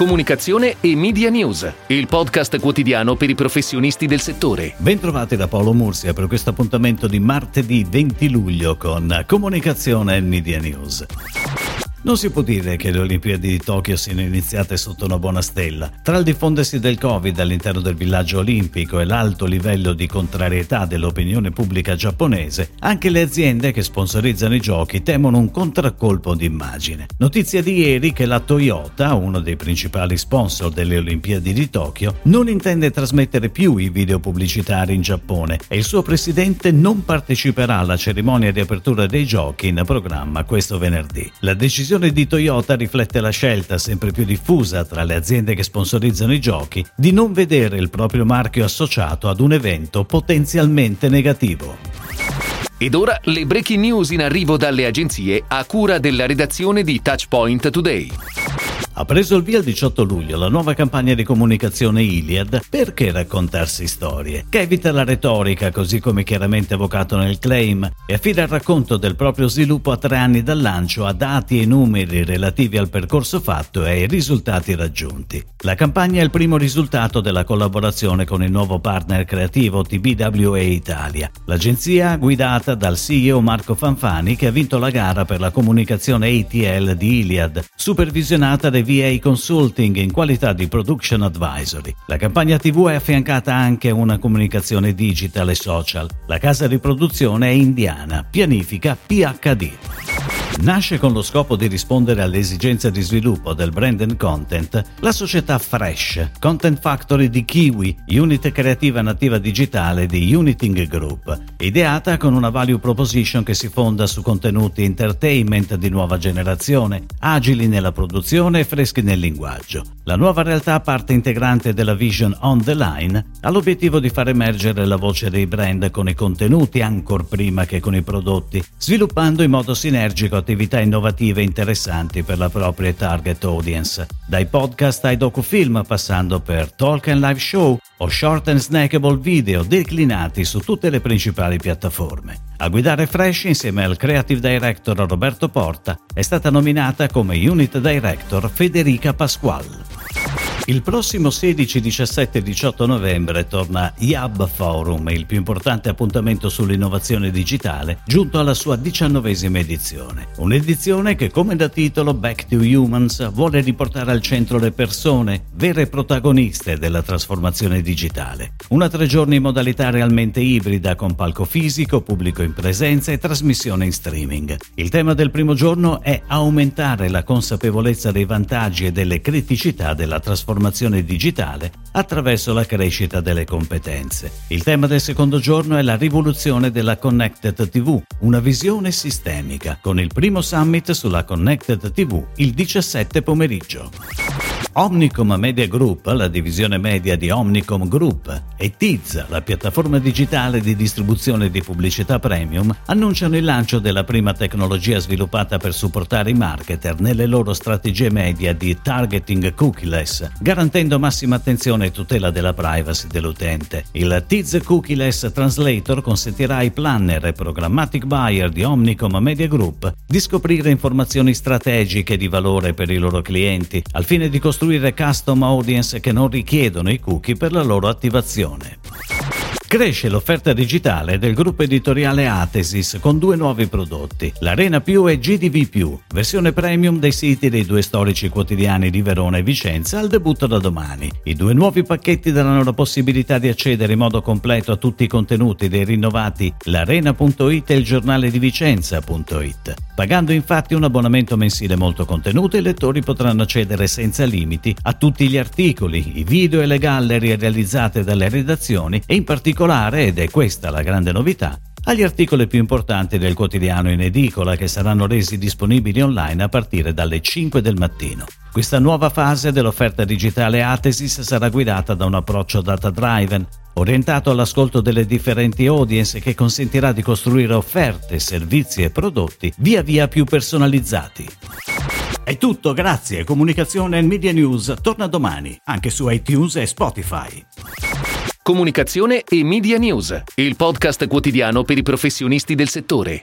Comunicazione e Media News, il podcast quotidiano per i professionisti del settore. Bentrovati da Paolo Mursia per questo appuntamento di martedì 20 luglio con Comunicazione e Media News. Non si può dire che le Olimpiadi di Tokyo siano iniziate sotto una buona stella. Tra il diffondersi del Covid all'interno del villaggio olimpico e l'alto livello di contrarietà dell'opinione pubblica giapponese, anche le aziende che sponsorizzano i giochi temono un contraccolpo d'immagine. Notizia di ieri che la Toyota, uno dei principali sponsor delle Olimpiadi di Tokyo, non intende trasmettere più i video pubblicitari in Giappone e il suo presidente non parteciperà alla cerimonia di apertura dei giochi in programma questo venerdì. La decisione decisione di Toyota riflette la scelta sempre più diffusa tra le aziende che sponsorizzano i giochi di non vedere il proprio marchio associato ad un evento potenzialmente negativo. Ed ora le breaking news in arrivo dalle agenzie a cura della redazione di Touchpoint Today. Ha preso il via il 18 luglio la nuova campagna di comunicazione Iliad Perché raccontarsi storie? Che evita la retorica, così come chiaramente evocato nel claim, e affida il racconto del proprio sviluppo a tre anni dal lancio a dati e numeri relativi al percorso fatto e ai risultati raggiunti. La campagna è il primo risultato della collaborazione con il nuovo partner creativo TBWA Italia, l'agenzia guidata dal CEO Marco Fanfani che ha vinto la gara per la comunicazione ATL di Iliad, supervisionata dai VA Consulting in qualità di Production Advisory. La campagna TV è affiancata anche a una comunicazione digital e social. La casa di produzione è indiana, pianifica PHD. Nasce con lo scopo di rispondere alle esigenze di sviluppo del brand and content la società Fresh, Content Factory di Kiwi, unit creativa nativa digitale di Uniting Group, ideata con una value proposition che si fonda su contenuti entertainment di nuova generazione, agili nella produzione e freschi nel linguaggio. La nuova realtà, parte integrante della Vision on the Line, ha l'obiettivo di far emergere la voce dei brand con i contenuti ancor prima che con i prodotti, sviluppando in modo sinergico attività innovative e interessanti per la propria target audience, dai podcast ai docufilm passando per talk and live show o short and snackable video declinati su tutte le principali piattaforme. A guidare Fresh insieme al creative director Roberto Porta è stata nominata come unit director Federica Pasquale. Il prossimo 16, 17 e 18 novembre torna IAB Forum, il più importante appuntamento sull'innovazione digitale, giunto alla sua diciannovesima edizione. Un'edizione che, come da titolo Back to Humans, vuole riportare al centro le persone, vere protagoniste della trasformazione digitale. Una tre giorni in modalità realmente ibrida, con palco fisico, pubblico in presenza e trasmissione in streaming. Il tema del primo giorno è aumentare la consapevolezza dei vantaggi e delle criticità della trasformazione trasformazione digitale attraverso la crescita delle competenze. Il tema del secondo giorno è la rivoluzione della Connected TV, una visione sistemica, con il primo summit sulla Connected TV il 17 pomeriggio. Omnicom Media Group, la divisione media di Omnicom Group, e Tiz, la piattaforma digitale di distribuzione di pubblicità premium, annunciano il lancio della prima tecnologia sviluppata per supportare i marketer nelle loro strategie media di targeting cookieless, garantendo massima attenzione e tutela della privacy dell'utente. Il Tiz Cookieless Translator consentirà ai planner e programmatic buyer di Omnicom Media Group di scoprire informazioni strategiche di valore per i loro clienti, al fine di costruire costruire custom audience che non richiedono i cookie per la loro attivazione. Cresce l'offerta digitale del gruppo editoriale Atesis con due nuovi prodotti, l'Arena Più e GDV versione premium dei siti dei due storici quotidiani di Verona e Vicenza al debutto da domani. I due nuovi pacchetti daranno la possibilità di accedere in modo completo a tutti i contenuti dei rinnovati l'Arena.it e il giornale di Vicenza.it. Pagando infatti un abbonamento mensile molto contenuto, i lettori potranno accedere senza limiti a tutti gli articoli, i video e le gallerie realizzate dalle redazioni e in particolare ed è questa la grande novità, agli articoli più importanti del quotidiano in edicola che saranno resi disponibili online a partire dalle 5 del mattino. Questa nuova fase dell'offerta digitale Atesis sarà guidata da un approccio data-driven, orientato all'ascolto delle differenti audience che consentirà di costruire offerte, servizi e prodotti via via più personalizzati. È tutto, grazie. Comunicazione e Media News torna domani, anche su iTunes e Spotify. Comunicazione e Media News, il podcast quotidiano per i professionisti del settore.